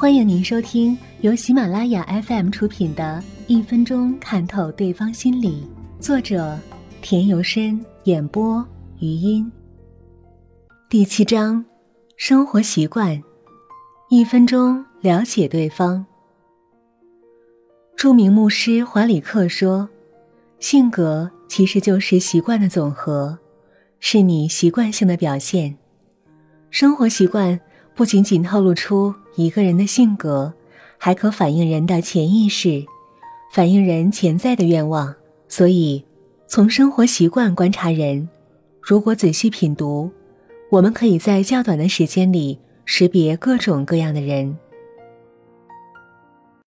欢迎您收听由喜马拉雅 FM 出品的《一分钟看透对方心理》，作者田由深，演播余音。第七章：生活习惯，一分钟了解对方。著名牧师华里克说：“性格其实就是习惯的总和，是你习惯性的表现。生活习惯不仅仅透露出一个人的性格，还可反映人的潜意识，反映人潜在的愿望。所以，从生活习惯观察人，如果仔细品读，我们可以在较短的时间里识别各种各样的人。”